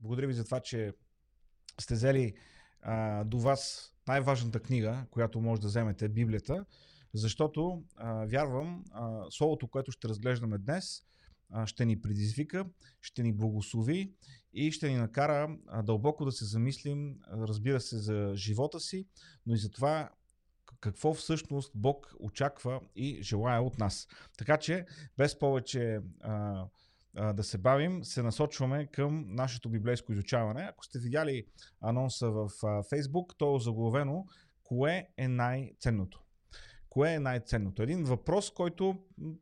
Благодаря ви за това, че сте взели а, до вас най-важната книга, която може да вземете, Библията, защото а, вярвам, а, словото, което ще разглеждаме днес, а, ще ни предизвика, ще ни благослови и ще ни накара а, дълбоко да се замислим, разбира се, за живота си, но и за това какво всъщност Бог очаква и желая от нас. Така че, без повече а, да се бавим, се насочваме към нашето библейско изучаване. Ако сте видяли анонса в Facebook, то е заглавено Кое е най-ценното? Кое е най-ценното? Един въпрос, който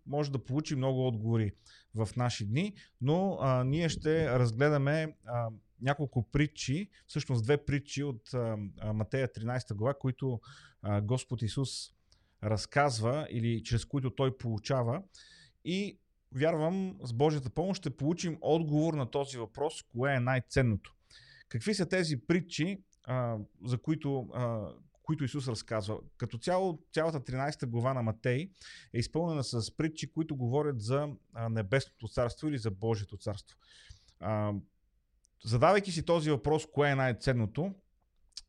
може да получи много отговори в наши дни, но а, ние ще разгледаме а, няколко притчи, всъщност две притчи от а, Матея 13 глава, които а, Господ Исус разказва или чрез които Той получава. И вярвам, с Божията помощ ще получим отговор на този въпрос, кое е най-ценното. Какви са тези притчи, а, за които, а, които Исус разказва? Като цяло, цялата 13 глава на Матей е изпълнена с притчи, които говорят за небесното царство или за Божието царство. А, задавайки си този въпрос, кое е най-ценното,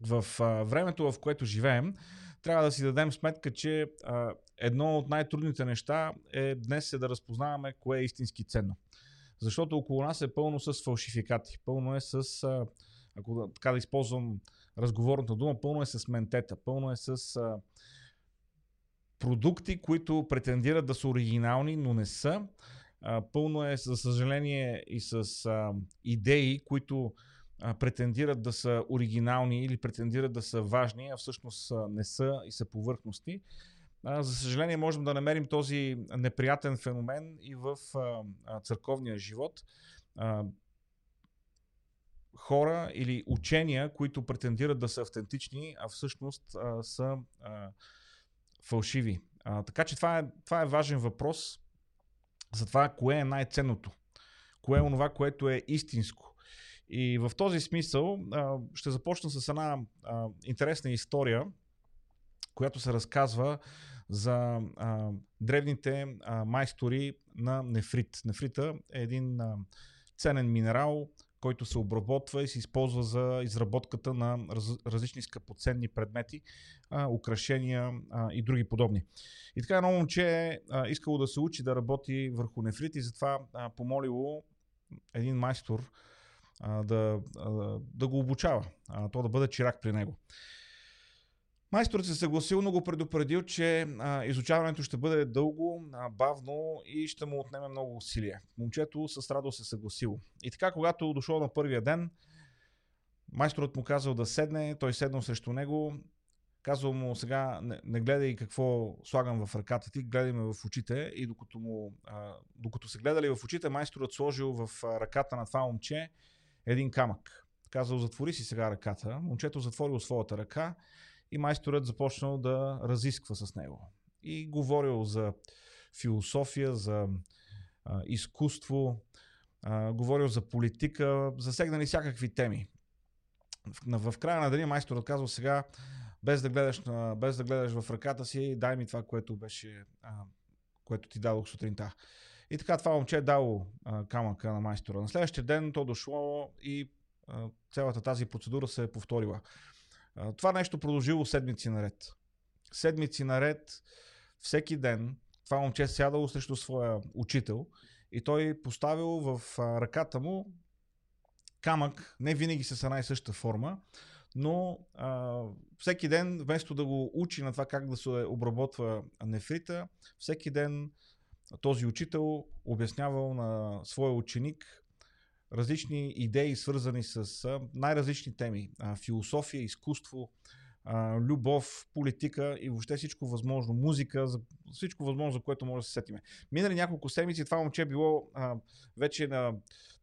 в а, времето, в което живеем, трябва да си дадем сметка, че а, едно от най-трудните неща е днес е да разпознаваме кое е истински ценно. Защото около нас е пълно с фалшификати, пълно е с, ако така да използвам разговорната дума, пълно е с ментета, пълно е с продукти, които претендират да са оригинални, но не са. Пълно е, за съжаление, и с идеи, които претендират да са оригинални или претендират да са важни, а всъщност не са и са повърхности. За съжаление, можем да намерим този неприятен феномен и в църковния живот. Хора или учения, които претендират да са автентични, а всъщност са фалшиви. Така че това е, това е важен въпрос за това кое е най-ценното. Кое е онова, което е истинско. И в този смисъл ще започна с една интересна история, която се разказва за а, древните а, майстори на нефрит. Нефрита е един а, ценен минерал, който се обработва и се използва за изработката на раз, различни скъпоценни предмети, а, украшения а, и други подобни. И така едно момче е искало да се учи да работи върху нефрит и затова а, помолило един майстор а, да, а, да го обучава, а, то да бъде чирак при него. Майсторът се съгласил, но го предупредил, че а, изучаването ще бъде дълго, а, бавно и ще му отнеме много усилие. Момчето с радост се съгласило. И така, когато дошъл на първия ден, майсторът му казал да седне, той седнал срещу него, казал му сега не, не гледай какво слагам в ръката ти, гледай ме в очите и докато, му, а, докато се гледали в очите, майсторът сложил в ръката на това момче един камък. Казал, затвори си сега ръката. Момчето затворил своята ръка и майсторът започнал да разисква с него. И говорил за философия, за а, изкуство, а, говорил за политика, засегнали всякакви теми. В, в края на деня майсторът казал сега, без да, гледаш, без да гледаш в ръката си, дай ми това, което беше, а, което ти дадох сутринта. И така това момче е дало а, камъка на майстора. На следващия ден то дошло и а, цялата тази процедура се е повторила. Това нещо продължило седмици наред. Седмици наред, всеки ден, това момче е сядало срещу своя учител и той поставил в ръката му камък, не винаги с една и съща форма, но а, всеки ден, вместо да го учи на това как да се обработва нефрита, всеки ден този учител обяснявал на своя ученик различни идеи, свързани с най-различни теми. Философия, изкуство, любов, политика и въобще всичко възможно, музика, всичко възможно, за което може да се сетиме. Минали няколко седмици, това момче е било вече на,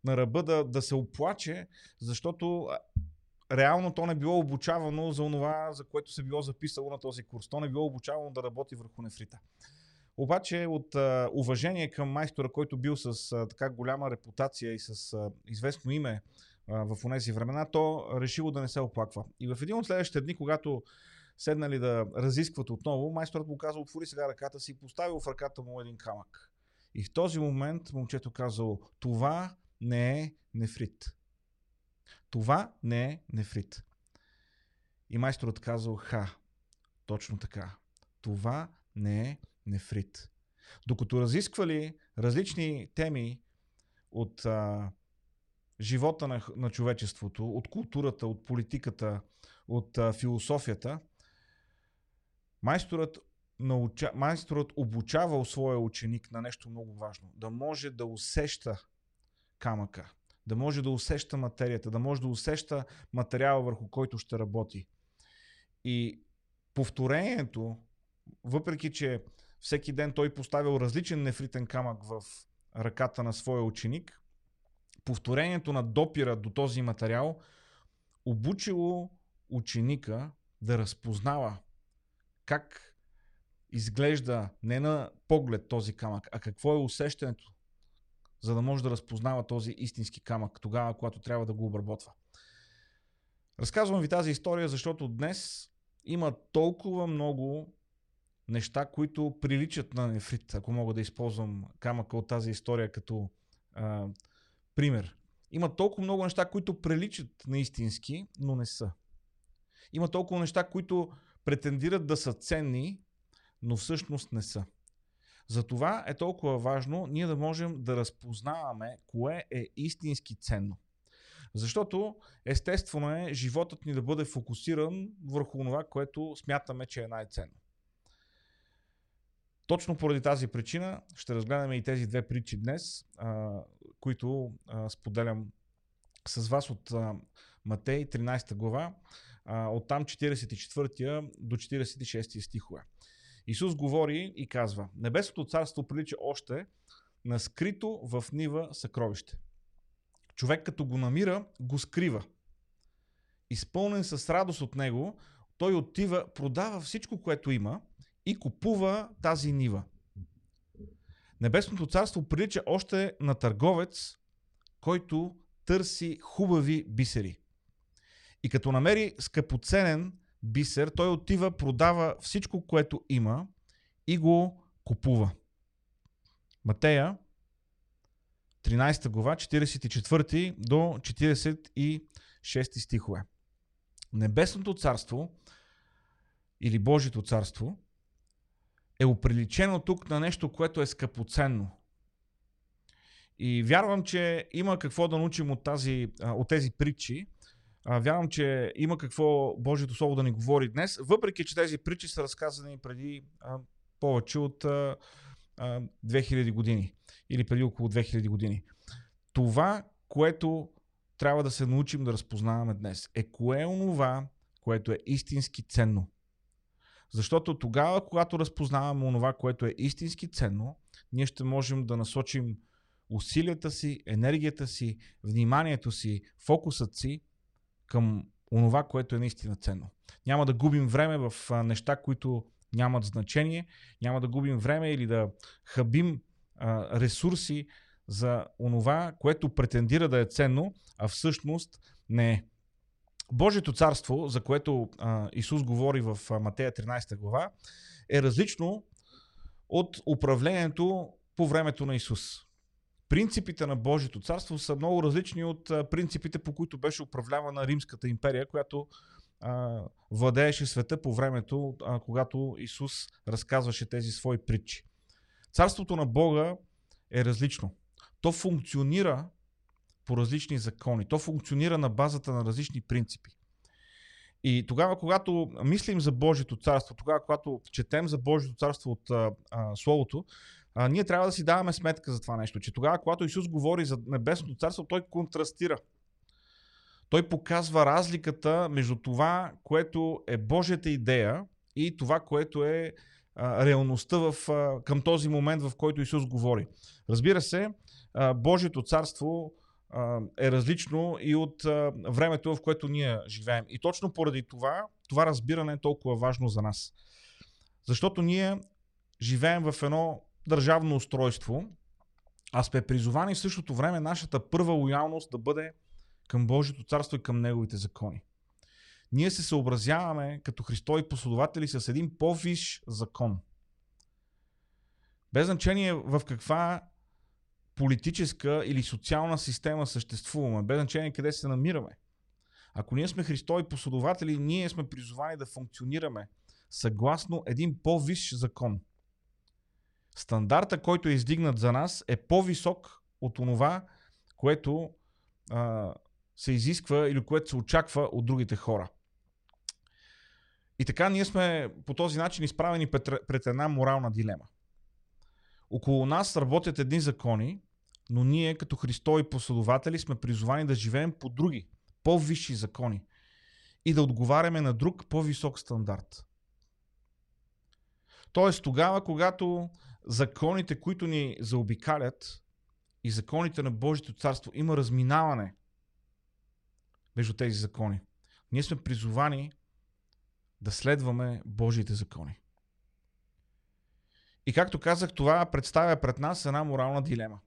на ръба да, да се оплаче, защото реално то не било обучавано за това, за което се било записало на този курс. То не било обучавано да работи върху нефрита. Обаче от а, уважение към майстора, който бил с а, така голяма репутация и с а, известно име а, в тези времена, то решило да не се оплаква. И в един от следващите дни, когато седнали да разискват отново, майсторът му казал, отвори сега ръката си и поставил в ръката му един камък. И в този момент момчето казало, това не е нефрит. Това не е нефрит. И майсторът казал, ха, точно така. Това не е нефрит. Докато разисквали различни теми от а, живота на, на човечеството, от културата, от политиката, от а, философията, майсторът, науча, майсторът обучавал своя ученик на нещо много важно. Да може да усеща камъка, да може да усеща материята, да може да усеща материала върху който ще работи. И повторението, въпреки че всеки ден той поставил различен нефритен камък в ръката на своя ученик, повторението на допира до този материал обучило ученика да разпознава как изглежда не на поглед този камък, а какво е усещането, за да може да разпознава този истински камък тогава, когато трябва да го обработва. Разказвам ви тази история, защото днес има толкова много неща, които приличат на нефрит, ако мога да използвам камъка от тази история като а, пример. Има толкова много неща, които приличат на истински, но не са. Има толкова неща, които претендират да са ценни, но всъщност не са. Затова е толкова важно ние да можем да разпознаваме кое е истински ценно. Защото естествено е животът ни да бъде фокусиран върху това, което смятаме, че е най-ценно. Точно поради тази причина ще разгледаме и тези две притчи днес, а, които а, споделям с вас от а, Матей 13 глава, а, от там 44 до 46 стихове. Исус говори и казва, Небесното царство прилича още на скрито в нива съкровище. Човек като го намира, го скрива. Изпълнен с радост от него, той отива, продава всичко, което има и купува тази нива. Небесното царство прилича още на търговец, който търси хубави бисери. И като намери скъпоценен бисер, той отива, продава всичко, което има и го купува. Матея, 13 глава, 44 до 46 стихове. Небесното царство или Божието царство е оприличено тук на нещо, което е скъпоценно. И вярвам, че има какво да научим от, тази, от тези притчи. Вярвам, че има какво Божието Слово да ни говори днес, въпреки че тези притчи са разказани преди повече от а, 2000 години или преди около 2000 години. Това, което трябва да се научим да разпознаваме днес, е кое е онова, което е истински ценно. Защото тогава, когато разпознаваме онова, което е истински ценно, ние ще можем да насочим усилията си, енергията си, вниманието си, фокусът си към онова, което е наистина ценно. Няма да губим време в неща, които нямат значение, няма да губим време или да хабим а, ресурси за онова, което претендира да е ценно, а всъщност не е. Божието царство, за което а, Исус говори в Матея 13 глава, е различно от управлението по времето на Исус. Принципите на Божието царство са много различни от принципите, по които беше управлявана Римската империя, която а, владееше света по времето, а, когато Исус разказваше тези свои притчи. Царството на Бога е различно. То функционира по различни закони. То функционира на базата на различни принципи. И тогава, когато мислим за Божието царство, тогава, когато четем за Божието царство от а, а, Словото, а, ние трябва да си даваме сметка за това нещо, че тогава, когато Исус говори за Небесното царство, той контрастира. Той показва разликата между това, което е Божията идея и това, което е а, реалността в, а, към този момент, в който Исус говори. Разбира се, а, Божието царство е различно и от времето, в което ние живеем. И точно поради това, това разбиране е толкова важно за нас. Защото ние живеем в едно държавно устройство, а сме призовани в същото време нашата първа лоялност да бъде към Божието царство и към Неговите закони. Ние се съобразяваме като Христови последователи с един по-виш закон. Без значение в каква политическа или социална система съществуваме, без значение къде се намираме. Ако ние сме Христови последователи, ние сме призовани да функционираме съгласно един по-висш закон. Стандарта, който е издигнат за нас, е по-висок от това, което а, се изисква или което се очаква от другите хора. И така ние сме по този начин изправени пред, пред една морална дилема. Около нас работят едни закони, но ние като Христови последователи сме призовани да живеем по други, по-висши закони и да отговаряме на друг по-висок стандарт. Тоест тогава, когато законите, които ни заобикалят и законите на Божието царство има разминаване между тези закони, ние сме призовани да следваме Божиите закони. И както казах, това представя пред нас една морална дилема.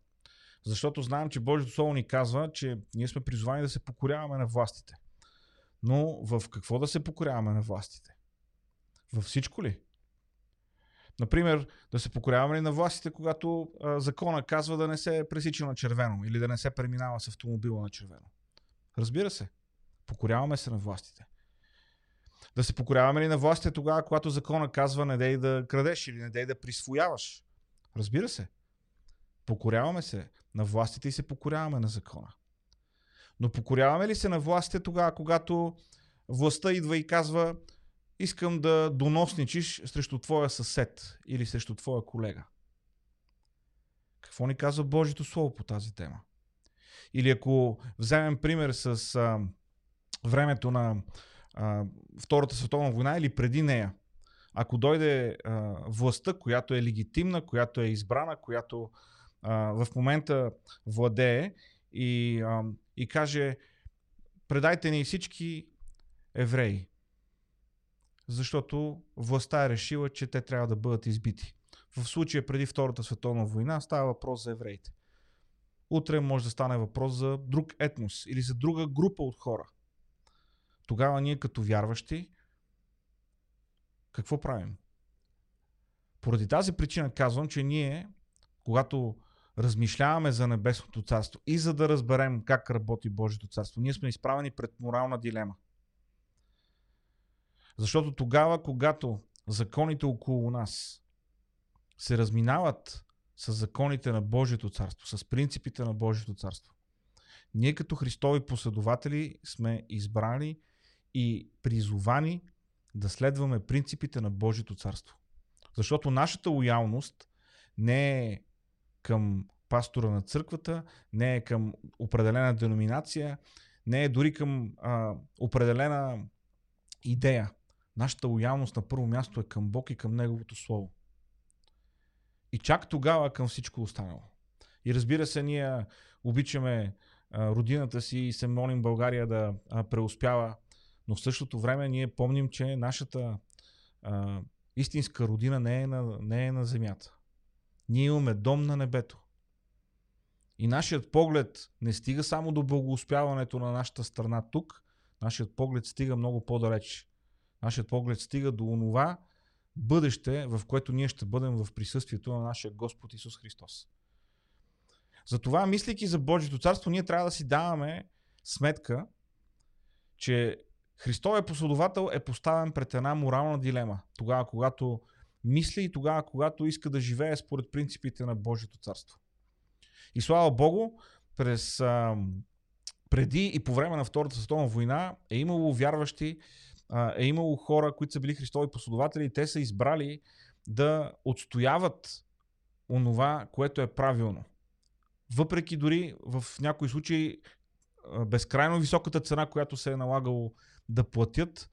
Защото знаем, че Божието Слово ни казва, че ние сме призвани да се покоряваме на властите. Но в какво да се покоряваме на властите? Във всичко ли? Например, да се покоряваме ли на властите, когато а, закона казва да не се пресича на червено или да не се преминава с автомобила на червено? Разбира се. Покоряваме се на властите. Да се покоряваме ли на властите тогава, когато закона казва не дей да крадеш или не дей да присвояваш? Разбира се. Покоряваме се на властите и се покоряваме на закона. Но покоряваме ли се на властите тогава, когато властта идва и казва искам да доносничиш срещу твоя съсед или срещу твоя колега? Какво ни казва Божието Слово по тази тема? Или ако вземем пример с а, времето на а, Втората световна война или преди нея, ако дойде а, властта, която е легитимна, която е избрана, която а, в момента владее и, а, и каже предайте ни всички евреи, защото властта е решила, че те трябва да бъдат избити. В случая преди Втората световна война става въпрос за евреите. Утре може да стане въпрос за друг етнос или за друга група от хора. Тогава ние като вярващи какво правим? Поради тази причина казвам, че ние, когато размишляваме за Небесното царство и за да разберем как работи Божието царство, ние сме изправени пред морална дилема. Защото тогава, когато законите около нас се разминават с законите на Божието царство, с принципите на Божието царство, ние като Христови последователи сме избрани и призовани да следваме принципите на Божието царство. Защото нашата лоялност не е към пастора на църквата, не е към определена деноминация, не е дори към а, определена идея. Нашата лоялност на първо място е към Бог и към Неговото Слово. И чак тогава към всичко останало. И разбира се, ние обичаме а, родината си и се молим България да а, преуспява, но в същото време ние помним, че нашата а, истинска родина не е, на, не е на земята. Ние имаме дом на небето. И нашият поглед не стига само до благоуспяването на нашата страна тук, нашият поглед стига много по-далеч. Нашият поглед стига до онова бъдеще, в което ние ще бъдем в присъствието на нашия Господ Исус Христос. Затова, мислейки за Божието царство, ние трябва да си даваме сметка, че Христовия последовател е поставен пред една морална дилема. Тогава, когато мисли и тогава, когато иска да живее според принципите на Божието царство. И слава Богу, през, а, преди и по време на Втората световна война е имало вярващи, а, е имало хора, които са били Христови последователи и те са избрали да отстояват онова, което е правилно. Въпреки дори в някои случаи безкрайно високата цена, която се е налагало да платят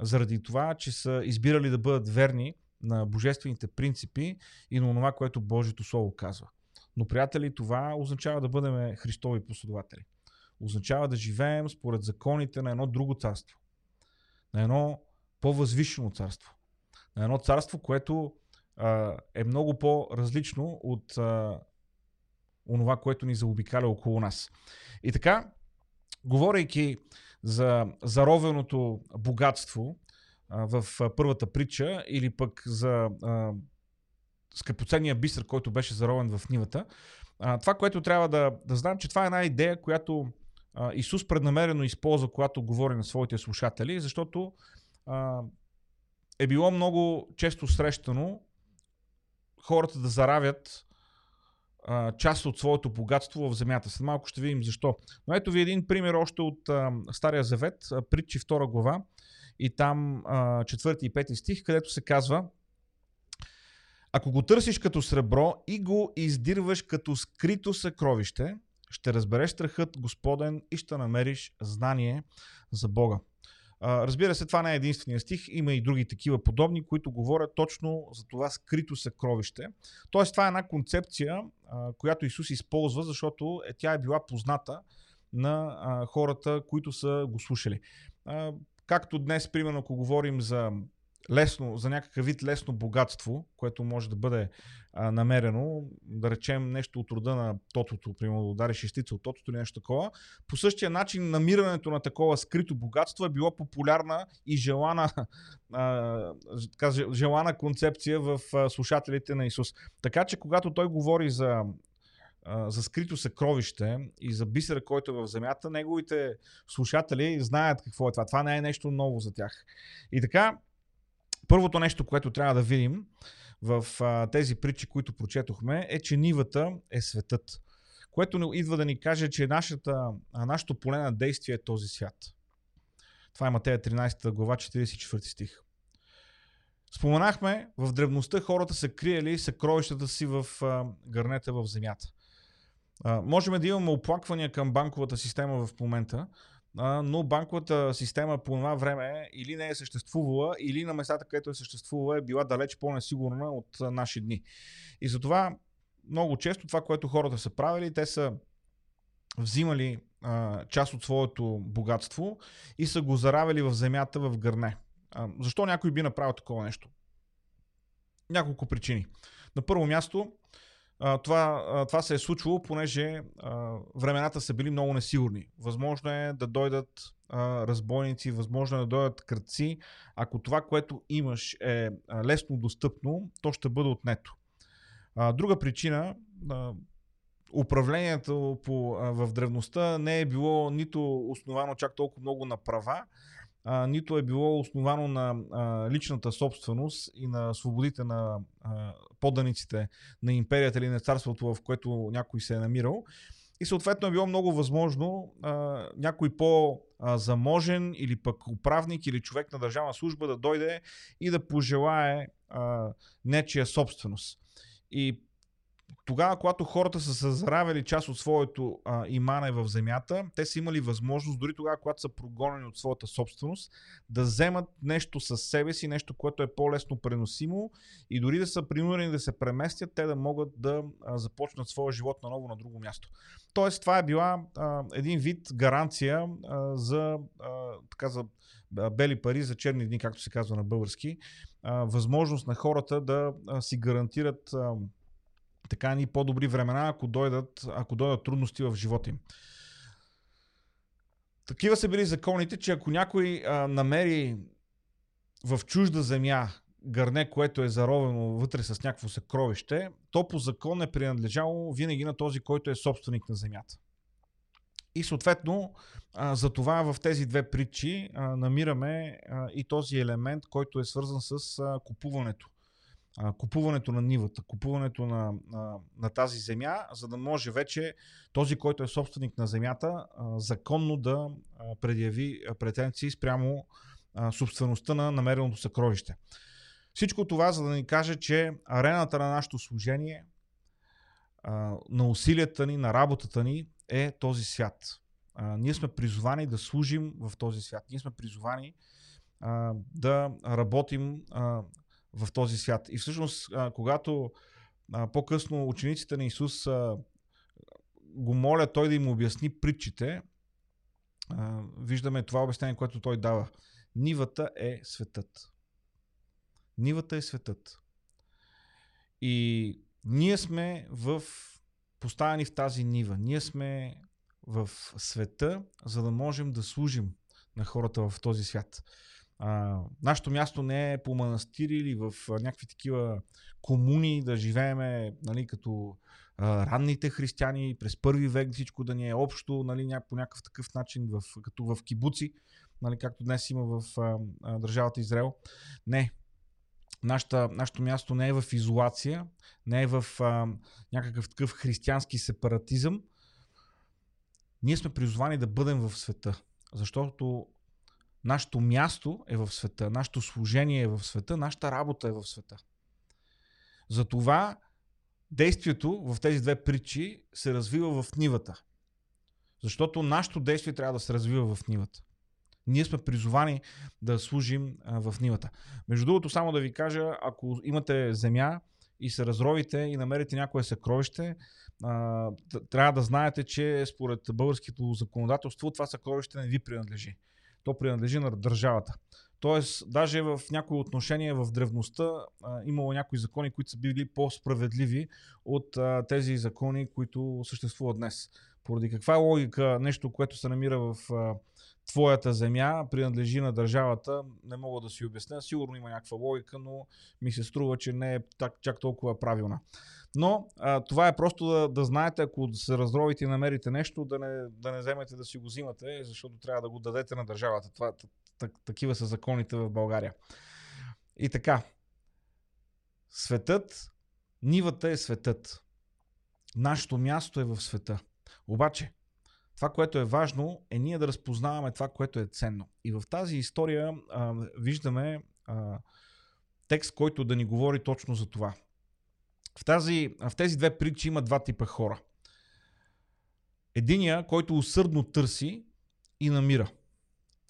заради това, че са избирали да бъдат верни на божествените принципи и на това, което Божието Слово казва. Но, приятели, това означава да бъдем Христови последователи. Означава да живеем според законите на едно друго царство. На едно по-възвишено царство. На едно царство, което а, е много по-различно от а, онова, което ни заобикаля около нас. И така, говорейки за заровеното богатство в първата притча или пък за а, скъпоценния бисер, който беше заровен в нивата. А, това, което трябва да, да знам, че това е една идея, която а, Исус преднамерено използва, когато говори на своите слушатели, защото а, е било много често срещано хората да заравят а, част от своето богатство в земята. След малко ще видим защо. Но ето ви един пример още от а, Стария Завет, притчи 2 глава и там а, 4 и 5 стих, където се казва Ако го търсиш като сребро и го издирваш като скрито съкровище, ще разбереш страхът Господен и ще намериш знание за Бога. Разбира се, това не е единствения стих, има и други такива подобни, които говорят точно за това скрито съкровище. Тоест, това е една концепция, която Исус използва, защото е, тя е била позната на хората, които са го слушали. Както днес, примерно, ако говорим за лесно, за някакъв вид лесно богатство, което може да бъде а, намерено, да речем нещо от рода на тотото, примерно да удариш шестица от тотото или нещо такова. По същия начин намирането на такова скрито богатство е било популярна и желана, а, желана концепция в а, слушателите на Исус. Така че когато той говори за за скрито съкровище и за бисера, който е в земята, неговите слушатели знаят какво е това. Това не е нещо ново за тях. И така, Първото нещо, което трябва да видим в а, тези притчи, които прочетохме, е, че нивата е светът. Което идва да ни каже, че нашата, нашето поле на действие е този свят. Това е Матея 13 глава 44 стих. Споменахме, в древността хората са криели съкровищата си в а, гърнета в земята. А, можем да имаме оплаквания към банковата система в момента, но банковата система по това време или не е съществувала, или на местата, където е съществувала, е била далеч по-несигурна от наши дни. И затова много често това, което хората са правили, те са взимали а, част от своето богатство и са го заравили в земята в гърне. А, защо някой би направил такова нещо? Няколко причини. На първо място, това, това се е случвало, понеже времената са били много несигурни. Възможно е да дойдат разбойници, възможно е да дойдат кръци. Ако това, което имаш е лесно достъпно, то ще бъде отнето. Друга причина, управлението по, в древността не е било нито основано чак толкова много на права, а, нито е било основано на а, личната собственост и на свободите на а, поданиците на империята или на царството, в което някой се е намирал. И съответно е било много възможно а, някой по-заможен или пък управник или човек на държавна служба да дойде и да пожелае а, нечия собственост. И тогава, когато хората са съзравили част от своето а, имане в земята, те са имали възможност, дори тогава, когато са прогонени от своята собственост, да вземат нещо със себе си, нещо, което е по-лесно преносимо и дори да са принудени да се преместят, те да могат да а, започнат своя живот наново на друго място. Тоест, това е била а, един вид гаранция а, за, а, така, за бели пари за черни дни, както се казва на български, а, възможност на хората да а, си гарантират а, така ни по-добри времена, ако дойдат, ако дойдат трудности в живота им. Такива са били законите, че ако някой а, намери в чужда земя гърне, което е заровено вътре с някакво съкровище, то по закон е принадлежало винаги на този, който е собственик на земята. И съответно, а, за това в тези две притчи а, намираме а, и този елемент, който е свързан с а, купуването купуването на нивата, купуването на, на, на тази земя, за да може вече този, който е собственик на земята, законно да а, предяви претенции спрямо собствеността на намереното съкровище. Всичко това, за да ни каже, че арената на нашето служение, на усилията ни, на работата ни е този свят. Ние сме призовани да служим в този свят. Ние сме призовани а, да работим в този свят. И всъщност, когато по-късно учениците на Исус го моля той да им обясни притчите, виждаме това обяснение, което той дава. Нивата е светът. Нивата е светът. И ние сме в поставени в тази нива. Ние сме в света, за да можем да служим на хората в този свят. А, нашето място не е по манастири или в някакви такива комуни да живееме нали, като а, ранните християни, през първи век всичко да ни е общо, нали, ня, по някакъв такъв начин, в, като в кибуци, нали, както днес има в а, държавата Израел. Не. Нашата, нашето място не е в изолация, не е в а, някакъв такъв християнски сепаратизъм. Ние сме призвани да бъдем в света, защото нашето място е в света, нашето служение е в света, нашата работа е в света. Затова действието в тези две притчи се развива в нивата. Защото нашето действие трябва да се развива в нивата. Ние сме призовани да служим в нивата. Между другото, само да ви кажа, ако имате земя и се разровите и намерите някое съкровище, трябва да знаете, че според българското законодателство това съкровище не ви принадлежи. То принадлежи на държавата. Тоест, даже в някои отношения в древността а, имало някои закони, които са били по-справедливи от а, тези закони, които съществуват днес. Поради каква логика нещо, което се намира в а, твоята земя, принадлежи на държавата, не мога да си обясня. Сигурно има някаква логика, но ми се струва, че не е так, чак толкова правилна. Но а, това е просто да, да знаете, ако се разровите и намерите нещо, да не, да не вземете да си го взимате, защото трябва да го дадете на държавата. Това, так, такива са законите в България. И така, светът, нивата е светът. Нашето място е в света. Обаче, това, което е важно, е ние да разпознаваме това, което е ценно. И в тази история а, виждаме а, текст, който да ни говори точно за това. В, тази, в тези две притчи има два типа хора. Единия, който усърдно търси и намира.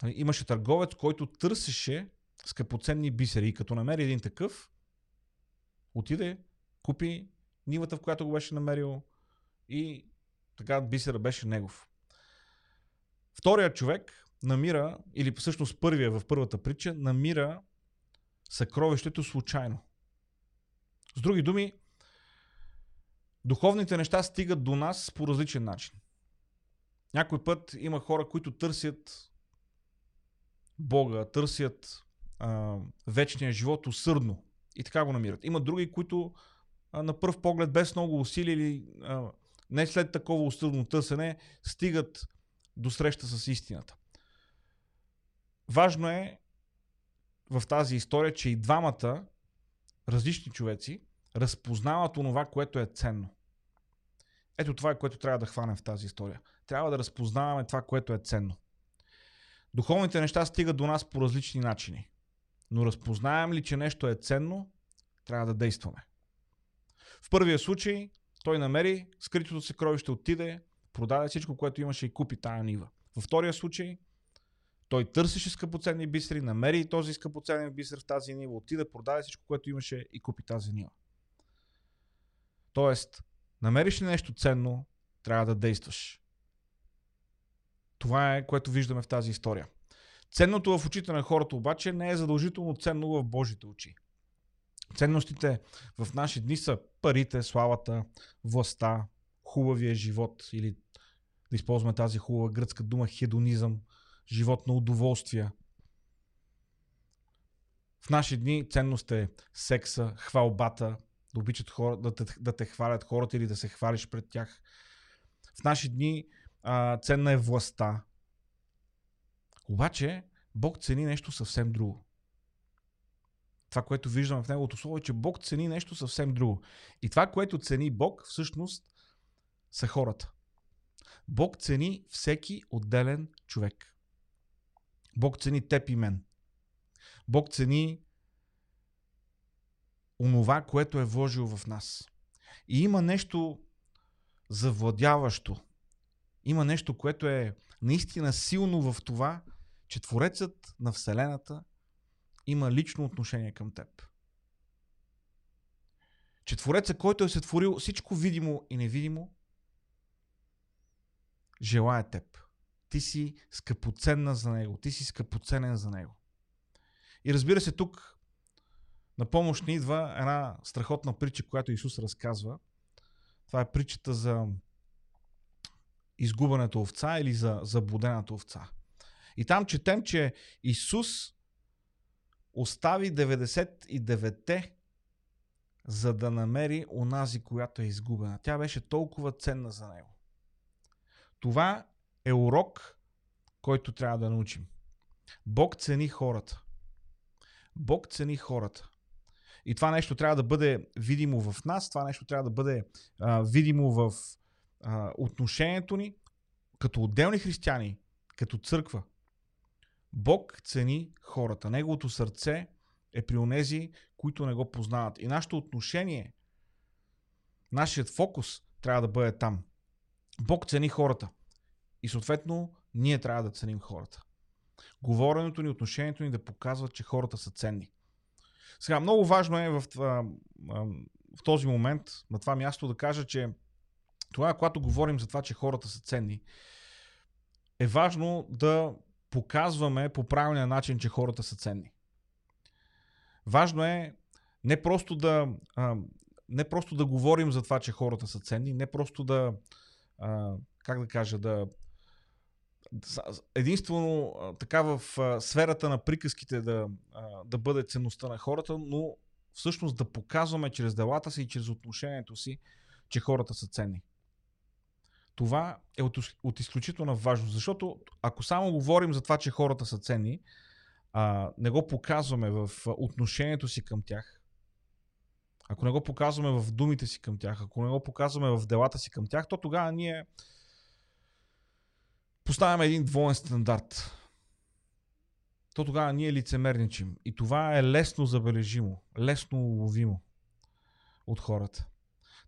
Имаше търговец, който търсеше скъпоценни бисери и като намери един такъв, отиде, купи нивата, в която го беше намерил и така бисера беше негов. Вторият човек намира, или всъщност първия в първата притча, намира съкровището случайно. С други думи, духовните неща стигат до нас по различен начин. Някой път има хора, които търсят Бога, търсят а, вечния живот усърдно и така го намират. Има други, които а, на пръв поглед, без много усилия или не след такова усърдно търсене, стигат до среща с истината. Важно е в тази история, че и двамата различни човеци разпознават онова, което е ценно. Ето това е което трябва да хванем в тази история. Трябва да разпознаваме това, което е ценно. Духовните неща стигат до нас по различни начини. Но разпознаем ли, че нещо е ценно, трябва да действаме. В първия случай той намери скритото съкровище, отиде, продаде всичко, което имаше и купи тая нива. Във втория случай той търсеше скъпоценни бисери, намери този скъпоценен бисер в тази нива, отиде, продаде всичко, което имаше и купи тази нива. Тоест, намериш ли нещо ценно, трябва да действаш. Това е което виждаме в тази история. Ценното в очите на хората обаче не е задължително ценно в Божите очи. Ценностите в наши дни са парите, славата, властта, хубавия живот или да използваме тази хубава гръцка дума хедонизъм, живот на удоволствия. В наши дни ценност е секса, хвалбата, да обичат хора, да те, да те хвалят хората или да се хвалиш пред тях. В наши дни а, ценна е властта. Обаче Бог цени нещо съвсем друго. Това, което виждаме в Неговото Слово е, че Бог цени нещо съвсем друго. И това, което цени Бог, всъщност са хората. Бог цени всеки отделен човек. Бог цени теб и мен. Бог цени онова, което е вложил в нас. И има нещо завладяващо. Има нещо, което е наистина силно в това, че Творецът на Вселената има лично отношение към теб. Че Творецът, който е сътворил всичко видимо и невидимо, желая теб. Ти си скъпоценна за него. Ти си скъпоценен за него. И разбира се, тук на помощ ни идва една страхотна притча, която Исус разказва. Това е притчата за изгубената овца или за заблудената овца. И там четем, че Исус остави 99-те за да намери онази, която е изгубена. Тя беше толкова ценна за него. Това е урок, който трябва да научим. Бог цени хората. Бог цени хората. И това нещо трябва да бъде видимо в нас, това нещо трябва да бъде а, видимо в а, отношението ни като отделни християни, като църква. Бог цени хората. Неговото сърце е при онези, които не го познават. И нашето отношение, нашият фокус трябва да бъде там. Бог цени хората. И съответно, ние трябва да ценим хората. Говоренето ни, отношението ни да показва, че хората са ценни. Сега, много важно е в, в, този момент, на това място, да кажа, че това, когато говорим за това, че хората са ценни, е важно да показваме по правилния начин, че хората са ценни. Важно е не просто да, не просто да говорим за това, че хората са ценни, не просто да, как да кажа, да единствено така в сферата на приказките да, да бъде ценността на хората, но всъщност да показваме чрез делата си и чрез отношението си, че хората са ценни. Това е от, от изключителна важност, защото ако само говорим за това, че хората са ценни, а, не го показваме в отношението си към тях, ако не го показваме в думите си към тях, ако не го показваме в делата си към тях, то тогава ние поставяме един двоен стандарт. То тогава ние лицемерничим. И това е лесно забележимо, лесно уловимо от хората.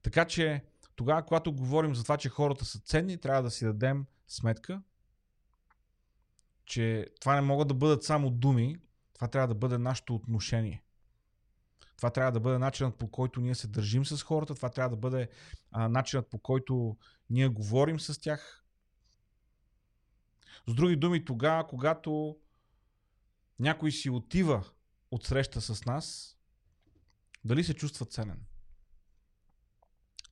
Така че тогава, когато говорим за това, че хората са ценни, трябва да си дадем сметка, че това не могат да бъдат само думи, това трябва да бъде нашето отношение. Това трябва да бъде начинът по който ние се държим с хората, това трябва да бъде а, начинът по който ние говорим с тях. С други думи, тогава, когато някой си отива от среща с нас, дали се чувства ценен?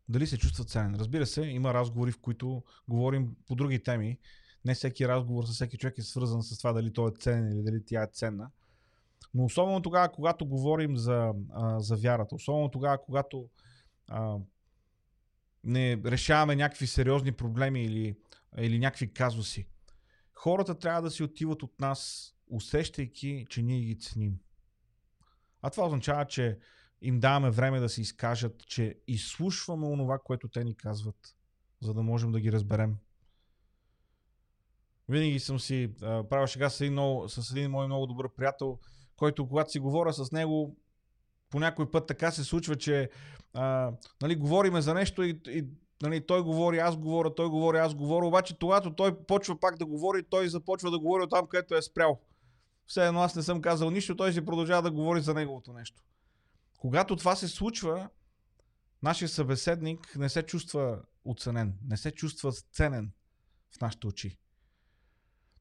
Дали се чувства ценен? Разбира се, има разговори, в които говорим по други теми. Не всеки разговор с всеки човек е свързан с това дали той е ценен или дали тя е ценна. Но особено тогава, когато говорим за, а, за вярата, особено тогава, когато а, не решаваме някакви сериозни проблеми или, или някакви казуси, хората трябва да си отиват от нас, усещайки, че ние ги ценим. А това означава, че им даваме време да се изкажат, че изслушваме онова, което те ни казват, за да можем да ги разберем. Винаги съм си а, правил шега с един, много, с един мой много добър приятел, който когато си говоря с него, по някой път така се случва, че а, нали, говориме за нещо и, и нали, той говори, аз говоря, той говори, аз говоря, обаче когато той почва пак да говори, той започва да говори от там, където е спрял. Все едно аз не съм казал нищо, той си продължава да говори за неговото нещо. Когато това се случва, нашия събеседник не се чувства оценен, не се чувства ценен в нашите очи.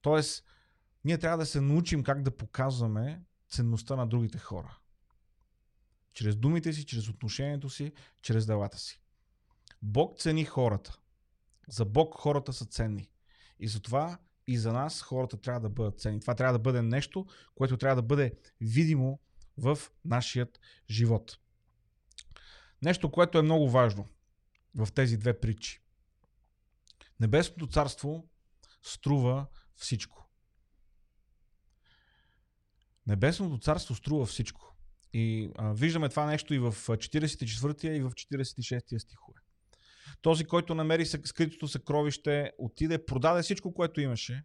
Тоест, ние трябва да се научим как да показваме ценността на другите хора. Чрез думите си, чрез отношението си, чрез делата си. Бог цени хората. За Бог хората са ценни. И затова и за нас хората трябва да бъдат ценни. Това трябва да бъде нещо, което трябва да бъде видимо в нашият живот. Нещо, което е много важно в тези две притчи. Небесното царство струва всичко. Небесното царство струва всичко. И а, виждаме това нещо и в 44 и в 46 стихове. Този, който намери скритото съкровище, отиде, продаде всичко, което имаше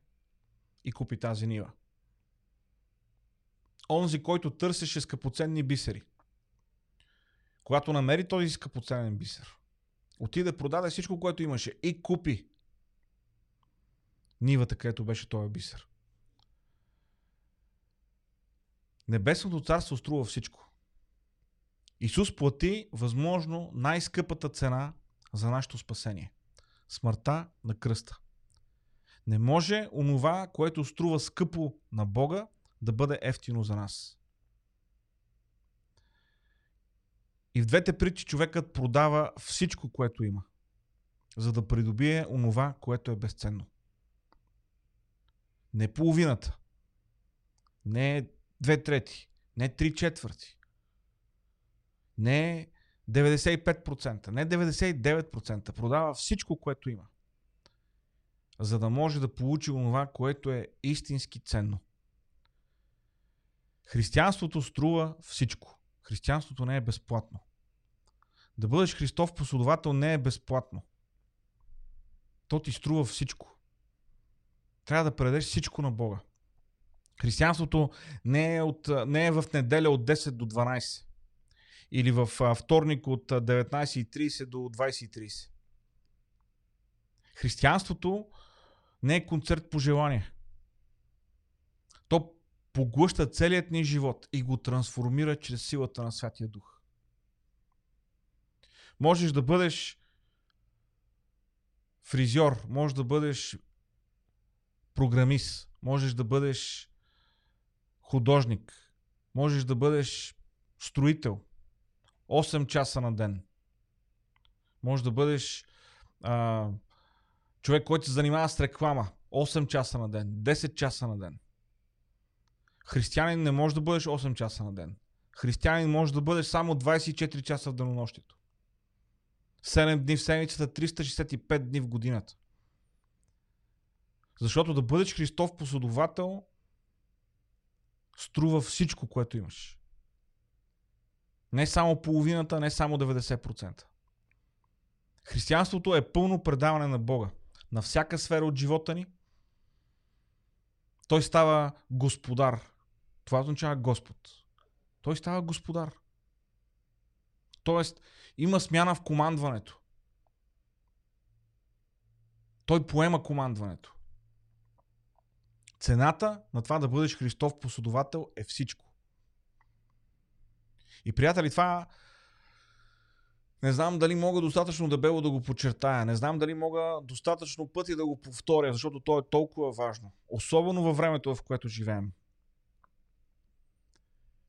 и купи тази нива. Онзи, който търсеше скъпоценни бисери. Когато намери този скъпоценен бисер, отиде, продаде всичко, което имаше и купи нивата, където беше този бисер. Небесното царство струва всичко. Исус плати възможно най-скъпата цена за нашето спасение. Смъртта на кръста. Не може онова, което струва скъпо на Бога, да бъде ефтино за нас. И в двете притчи човекът продава всичко, което има, за да придобие онова, което е безценно. Не половината, не две трети, не три четвърти, не 95%, не 99%, продава всичко, което има. За да може да получи онова, което е истински ценно. Християнството струва всичко. Християнството не е безплатно. Да бъдеш Христов последовател не е безплатно. То ти струва всичко. Трябва да предадеш всичко на Бога. Християнството не е, от, не е в неделя от 10 до 12 или в вторник от 19.30 до 20.30. Християнството не е концерт по желание. То поглъща целият ни живот и го трансформира чрез силата на Святия Дух. Можеш да бъдеш фризьор, можеш да бъдеш програмист, можеш да бъдеш художник, можеш да бъдеш строител 8 часа на ден. Може да бъдеш а, човек, който се занимава с реклама 8 часа на ден, 10 часа на ден. Християнин не може да бъдеш 8 часа на ден. Християнин може да бъдеш само 24 часа в денонощието. 7 дни в седмицата, 365 дни в годината. Защото да бъдеш Христов последовател струва всичко, което имаш. Не само половината, не само 90%. Християнството е пълно предаване на Бога. На всяка сфера от живота ни. Той става господар. Това означава Господ. Той става господар. Тоест, има смяна в командването. Той поема командването. Цената на това да бъдеш Христов последовател е всичко. И приятели, това не знам дали мога достатъчно дебело да го подчертая. Не знам дали мога достатъчно пъти да го повторя, защото то е толкова важно. Особено във времето, в което живеем.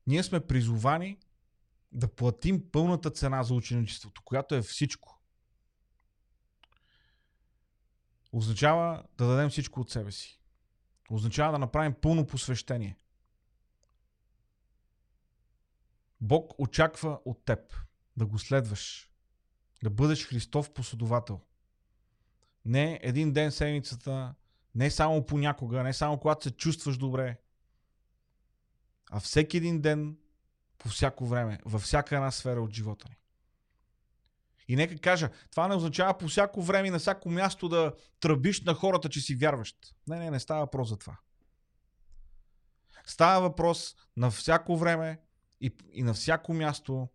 Ние сме призовани да платим пълната цена за ученичеството, която е всичко. Означава да дадем всичко от себе си. Означава да направим пълно посвещение. Бог очаква от теб да го следваш, да бъдеш Христов последовател. Не един ден седмицата, не само понякога, не само когато се чувстваш добре, а всеки един ден, по всяко време, във всяка една сфера от живота ни. И нека кажа, това не означава по всяко време и на всяко място да тръбиш на хората, че си вярващ. Не, не, не става въпрос за това. Става въпрос на всяко време и, и на всяко място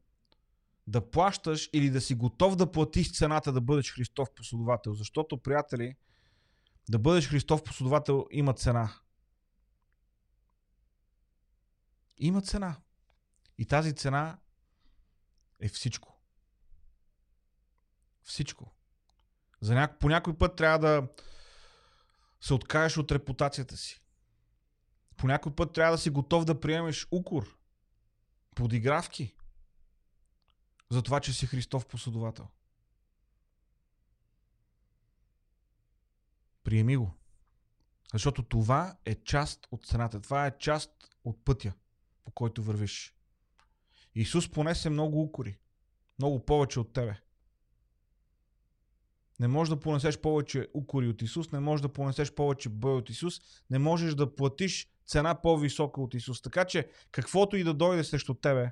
да плащаш или да си готов да платиш цената да бъдеш Христов последовател. Защото, приятели, да бъдеш Христов последовател има цена. Има цена. И тази цена е всичко. Всичко. За няко, по някой път трябва да се откажеш от репутацията си. По някой път трябва да си готов да приемеш укор, подигравки, за това, че си Христов последовател. Приеми го. Защото това е част от цената. Това е част от пътя, по който вървиш. Исус понесе много укори. Много повече от тебе. Не можеш да понесеш повече укори от Исус, не можеш да понесеш повече бой от Исус, не можеш да платиш цена по-висока от Исус. Така че, каквото и да дойде срещу тебе,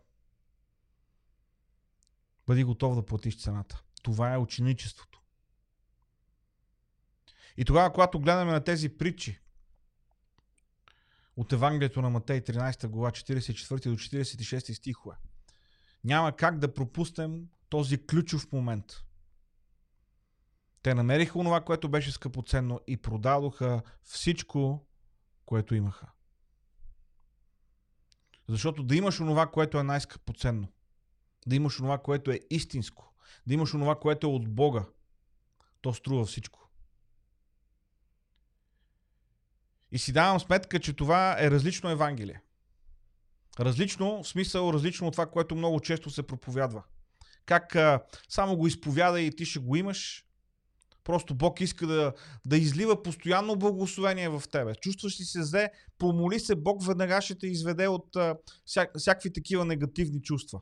бъди готов да платиш цената. Това е ученичеството. И тогава, когато гледаме на тези притчи от Евангелието на Матей 13 глава 44 до 46 стихове, няма как да пропуснем този ключов момент. Те намериха онова, което беше скъпоценно и продадоха всичко, което имаха. Защото да имаш онова, което е най-скъпоценно, да имаш онова, което е истинско, да имаш онова, което е от Бога, то струва всичко. И си давам сметка, че това е различно Евангелие. Различно, в смисъл различно от това, което много често се проповядва. Как а, само го изповяда и ти ще го имаш. Просто Бог иска да, да излива постоянно благословение в тебе. Чувстваш ли се зле, помоли се, Бог веднага ще те изведе от а, вся, всякакви такива негативни чувства.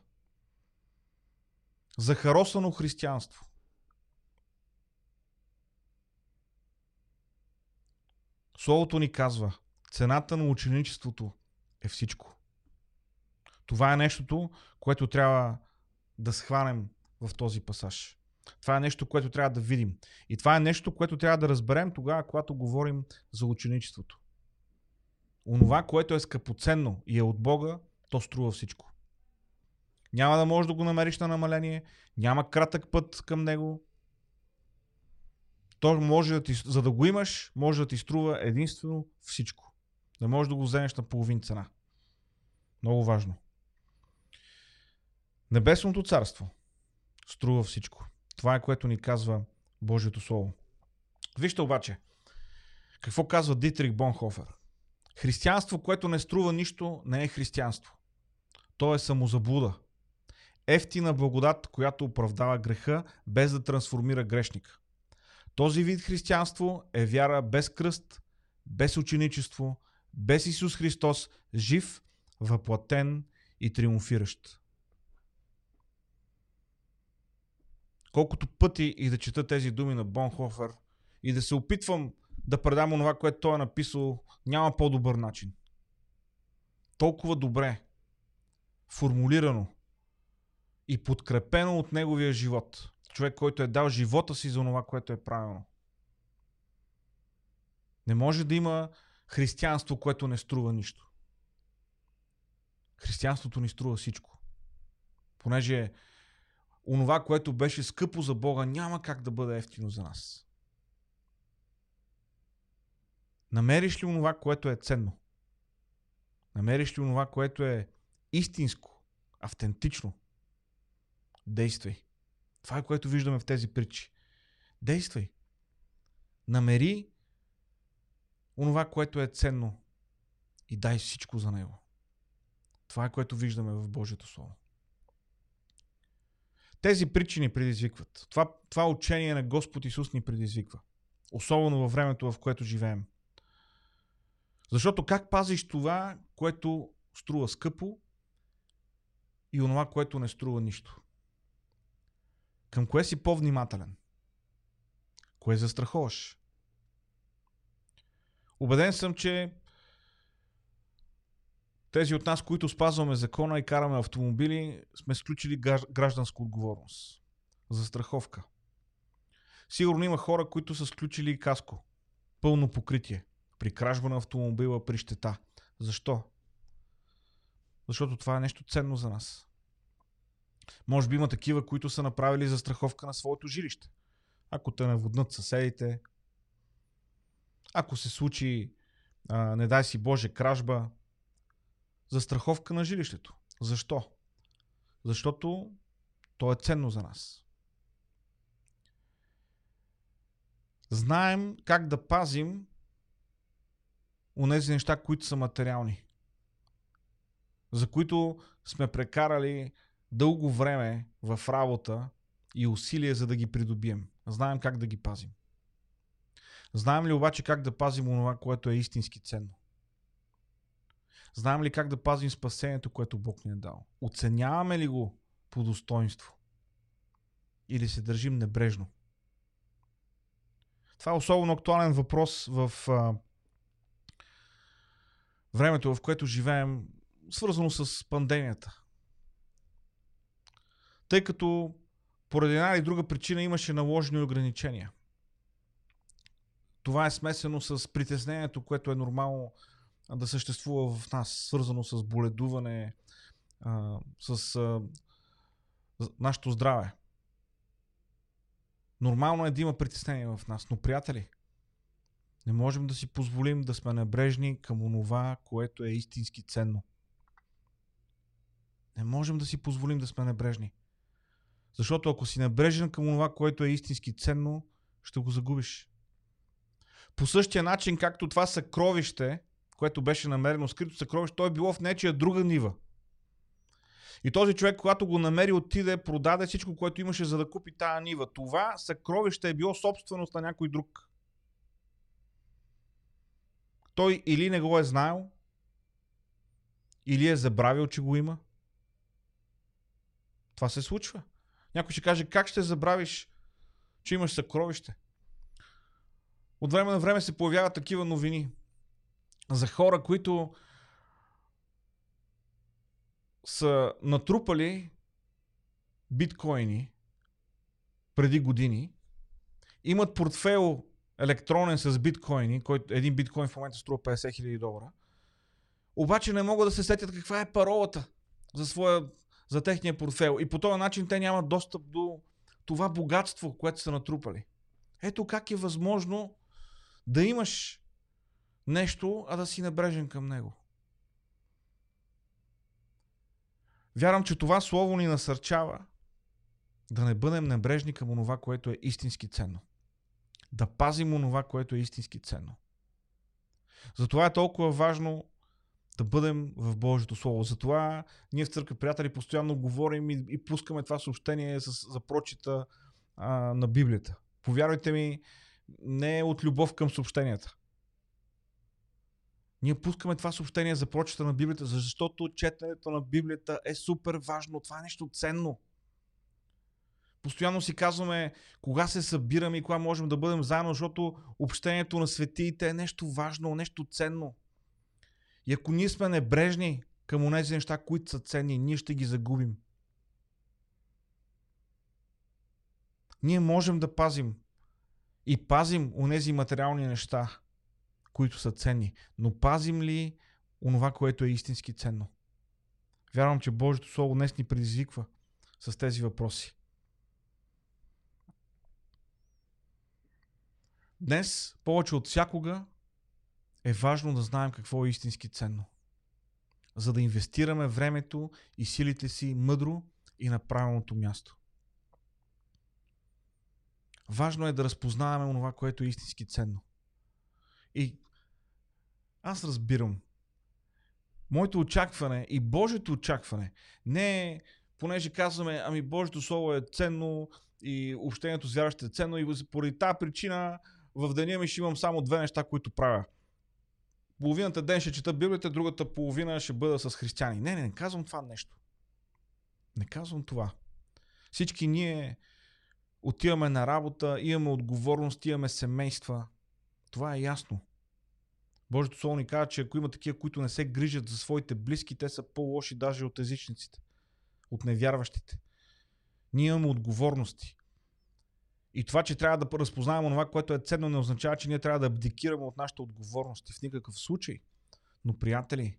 захаросано християнство. Словото ни казва, цената на ученичеството е всичко. Това е нещото, което трябва да схванем в този пасаж. Това е нещо, което трябва да видим. И това е нещо, което трябва да разберем тогава, когато говорим за ученичеството. Онова, което е скъпоценно и е от Бога, то струва всичко. Няма да можеш да го намериш на намаление, няма кратък път към него. То може да ти, за да го имаш, може да ти струва единствено всичко. Не можеш да го вземеш на половин цена. Много важно. Небесното царство струва всичко. Това е което ни казва Божието Слово. Вижте обаче, какво казва Дитрих Бонхофер. Християнство, което не струва нищо, не е християнство. То е самозаблуда. Ефтина благодат, която оправдава греха, без да трансформира грешника. Този вид християнство е вяра без кръст, без ученичество, без Исус Христос, жив, въплатен и триумфиращ. Колкото пъти и да чета тези думи на Бонхофер и да се опитвам да предам това, което той е написал, няма по-добър начин. Толкова добре, формулирано и подкрепено от неговия живот. Човек, който е дал живота си за това, което е правилно. Не може да има християнство, което не струва нищо. Християнството ни струва всичко. Понеже онова, което беше скъпо за Бога, няма как да бъде ефтино за нас. Намериш ли онова, което е ценно? Намериш ли онова, което е истинско, автентично? Действай. Това е което виждаме в тези притчи. Действай. Намери онова, което е ценно и дай всичко за него. Това е което виждаме в Божието Слово. Тези причини предизвикват. Това, това учение на Господ Исус ни предизвиква. Особено във времето, в което живеем. Защото как пазиш това, което струва скъпо и онова, което не струва нищо? Към кое си по-внимателен? Кое застраховаш? Обеден съм, че тези от нас, които спазваме закона и караме автомобили, сме сключили гражданска отговорност за страховка. Сигурно има хора, които са сключили каско. Пълно покритие. При кражба на автомобила, при щета. Защо? Защото това е нещо ценно за нас. Може би има такива, които са направили застраховка на своето жилище. Ако те наводнат съседите, ако се случи, а, не дай си Боже, кражба, за страховка на жилището. Защо? Защото то е ценно за нас. Знаем как да пазим онези неща, които са материални. За които сме прекарали дълго време в работа и усилия, за да ги придобием. Знаем как да ги пазим. Знаем ли обаче как да пазим онова, което е истински ценно? Знаем ли как да пазим спасението, което Бог ни е дал? Оценяваме ли го по достоинство? Или се държим небрежно? Това е особено актуален въпрос в а, времето, в което живеем, свързано с пандемията. Тъй като поради една или друга причина имаше наложени ограничения. Това е смесено с притеснението, което е нормално да съществува в нас, свързано с боледуване, с а, нашето здраве. Нормално е да има притеснение в нас, но приятели, не можем да си позволим да сме небрежни към онова, което е истински ценно. Не можем да си позволим да сме небрежни. Защото ако си небрежен към това, което е истински ценно, ще го загубиш. По същия начин, както това съкровище което беше намерено скрито съкровище, то е било в нечия друга нива. И този човек, когато го намери, отиде, продаде всичко, което имаше, за да купи тая нива. Това съкровище е било собственост на някой друг. Той или не го е знаел, или е забравил, че го има. Това се случва. Някой ще каже, как ще забравиш, че имаш съкровище? От време на време се появяват такива новини за хора, които са натрупали биткоини преди години, имат портфел електронен с биткоини, който един биткоин в момента струва 50 000 долара, обаче не могат да се сетят каква е паролата за, своя, за техния портфел. И по този начин те нямат достъп до това богатство, което са натрупали. Ето как е възможно да имаш нещо, а да си небрежен към него. Вярвам, че това слово ни насърчава да не бъдем небрежни към онова, което е истински ценно. Да пазим онова, което е истински ценно. Затова е толкова важно да бъдем в Божието Слово. Затова ние в Църква Приятели постоянно говорим и, и пускаме това съобщение с, за прочита а, на Библията. Повярвайте ми, не е от любов към съобщенията. Ние пускаме това съобщение за прочита на Библията, защото четенето на Библията е супер важно. Това е нещо ценно. Постоянно си казваме кога се събираме и кога можем да бъдем заедно, защото общението на светиите е нещо важно, нещо ценно. И ако ние сме небрежни към тези неща, които са ценни, ние ще ги загубим. Ние можем да пазим и пазим онези материални неща, които са ценни. Но пазим ли онова, което е истински ценно? Вярвам, че Божието Слово днес ни предизвиква с тези въпроси. Днес, повече от всякога, е важно да знаем какво е истински ценно. За да инвестираме времето и силите си мъдро и на правилното място. Важно е да разпознаваме това, което е истински ценно. И аз разбирам. Моето очакване и Божието очакване не е, понеже казваме, ами Божието Слово е ценно и общението с вярващите е ценно и поради тази причина в деня ми ще имам само две неща, които правя. Половината ден ще чета Библията, другата половина ще бъда с християни. Не, не, не казвам това нещо. Не казвам това. Всички ние отиваме на работа, имаме отговорност, имаме семейства. Това е ясно. Божието Слово ни казва, че ако има такива, които не се грижат за своите близки, те са по-лоши даже от езичниците, от невярващите. Ние имаме отговорности. И това, че трябва да разпознаваме това, което е ценно, не означава, че ние трябва да абдикираме от нашите отговорности в никакъв случай. Но, приятели,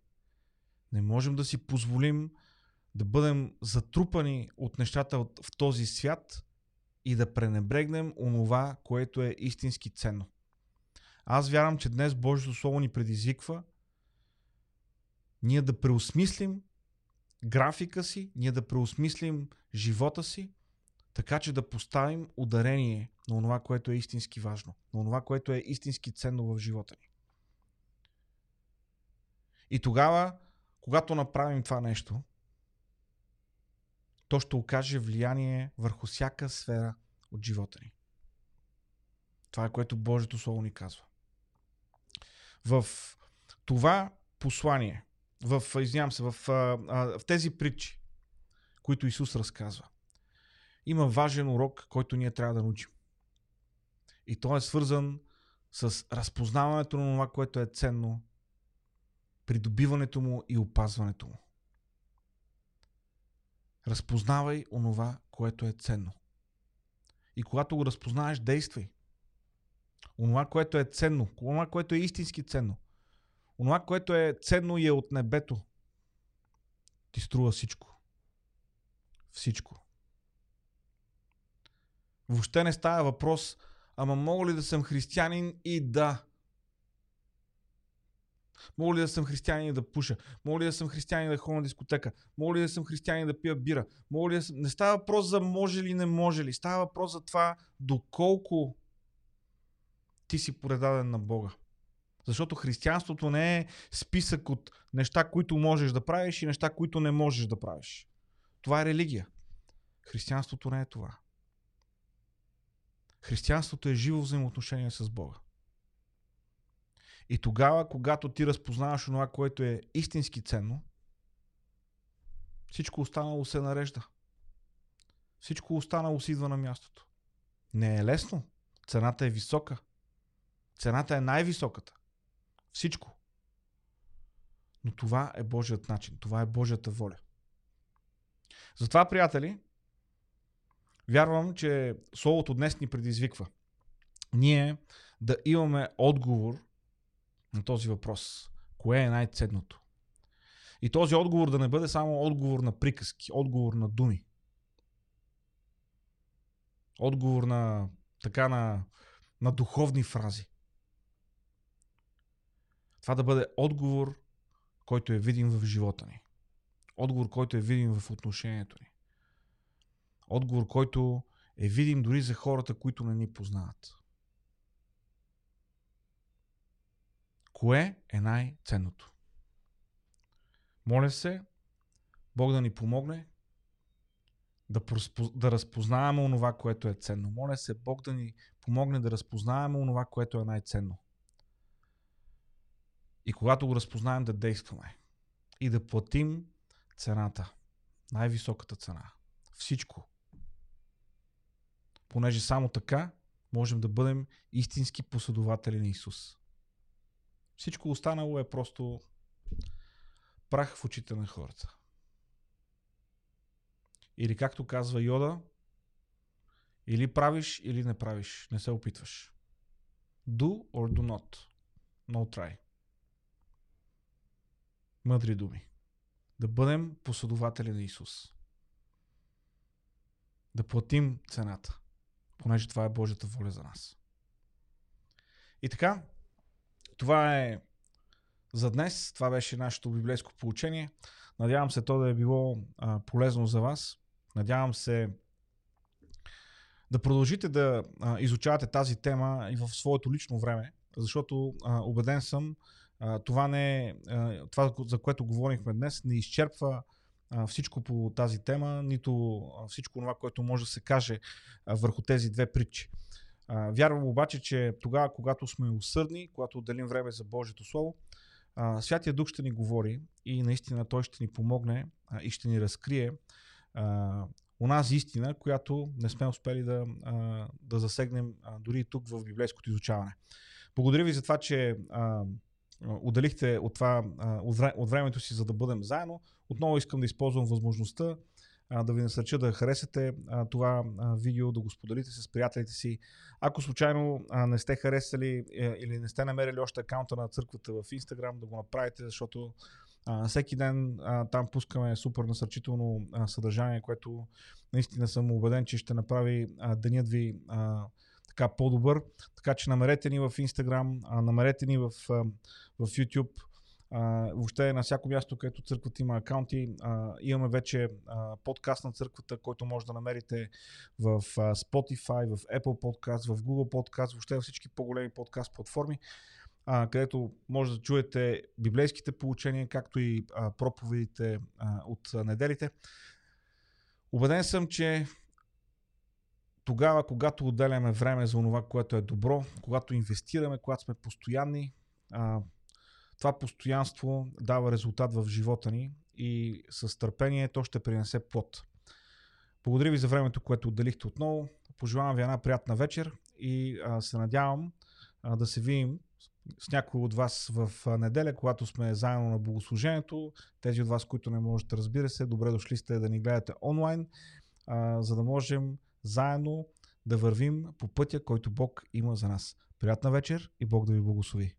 не можем да си позволим да бъдем затрупани от нещата в този свят и да пренебрегнем онова, което е истински ценно. Аз вярвам, че днес Божието Слово ни предизвиква ние да преосмислим графика си, ние да преосмислим живота си, така че да поставим ударение на това, което е истински важно, на това, което е истински ценно в живота ни. И тогава, когато направим това нещо, то ще окаже влияние върху всяка сфера от живота ни. Това е което Божието Слово ни казва. В това послание, в, извинявам се, в, в тези притчи, които Исус разказва, има важен урок, който ние трябва да научим. И то е свързан с разпознаването на това, което е ценно, придобиването му и опазването му. Разпознавай онова, което е ценно. И когато го разпознаеш, действай. Онова, което е ценно, онова, което е истински ценно, онова, което е ценно и е от небето, ти струва всичко. Всичко. Въобще не става въпрос, ама мога ли да съм християнин и да. Мога ли да съм християнин и да пуша? Мога ли да съм християнин да ходя на дискотека? Мога ли да съм християнин да пия бира? Мога ли да съм... Не става въпрос за може ли, не може ли. Става въпрос за това доколко ти си предаден на Бога. Защото християнството не е списък от неща, които можеш да правиш и неща, които не можеш да правиш. Това е религия. Християнството не е това. Християнството е живо взаимоотношение с Бога. И тогава, когато ти разпознаваш това, което е истински ценно, всичко останало се нарежда. Всичко останало си идва на мястото. Не е лесно. Цената е висока. Цената е най-високата. Всичко. Но това е Божият начин. Това е Божията воля. Затова, приятели, вярвам, че Словото днес ни предизвиква. Ние да имаме отговор на този въпрос. Кое е най-ценното? И този отговор да не бъде само отговор на приказки, отговор на думи. Отговор на така на, на духовни фрази. Това да бъде отговор, който е видим в живота ни. Отговор, който е видим в отношението ни. Отговор, който е видим дори за хората, които не ни познават. Кое е най-ценното? Моля се, Бог да ни помогне да, да разпознаваме онова, което е ценно. Моля се, Бог да ни помогне да разпознаваме онова, което е най-ценно. И когато го разпознаем, да действаме. И да платим цената. Най-високата цена. Всичко. Понеже само така можем да бъдем истински последователи на Исус. Всичко останало е просто прах в очите на хората. Или както казва Йода, или правиш, или не правиш. Не се опитваш. Do or do not. No try. Мъдри думи. Да бъдем последователи на Исус. Да платим цената, понеже това е Божията воля за нас. И така, това е за днес. Това беше нашето библейско получение. Надявам се то да е било а, полезно за вас. Надявам се да продължите да а, изучавате тази тема и в своето лично време, защото а, убеден съм, това, не е, това, за което говорихме днес, не изчерпва всичко по тази тема, нито всичко това, което може да се каже върху тези две притчи. Вярвам обаче, че тогава, когато сме усърдни, когато отделим време за Божието Слово, Святия Дух ще ни говори и наистина Той ще ни помогне и ще ни разкрие онази истина, която не сме успели да, да засегнем дори и тук в библейското изучаване. Благодаря ви за това, че отделихте от, това, от времето си, за да бъдем заедно. Отново искам да използвам възможността да ви насърча да харесате това видео, да го споделите с приятелите си. Ако случайно не сте харесали е, или не сте намерили още акаунта на църквата в Instagram, да го направите, защото всеки ден там пускаме супер насърчително съдържание, което наистина съм убеден, че ще направи денят ви така по-добър. Така че намерете ни в Instagram, намерете ни в, в YouTube, а, въобще на всяко място, където църквата има акаунти, а, имаме вече а, подкаст на църквата, който може да намерите в а, Spotify, в Apple Podcast, в Google Podcast, въобще във всички по-големи подкаст платформи а, където може да чуете библейските получения, както и а, проповедите а, от неделите. Убеден съм, че тогава, когато отделяме време за това, което е добро, когато инвестираме, когато сме постоянни, а, това постоянство дава резултат в живота ни и с търпение то ще принесе плод. Благодаря ви за времето, което отделихте отново. Пожелавам ви една приятна вечер и а, се надявам а, да се видим с някой от вас в неделя, когато сме заедно на богослужението. Тези от вас, които не можете, разбира се, добре дошли сте да ни гледате онлайн, а, за да можем заедно да вървим по пътя, който Бог има за нас. Приятна вечер и Бог да ви благослови.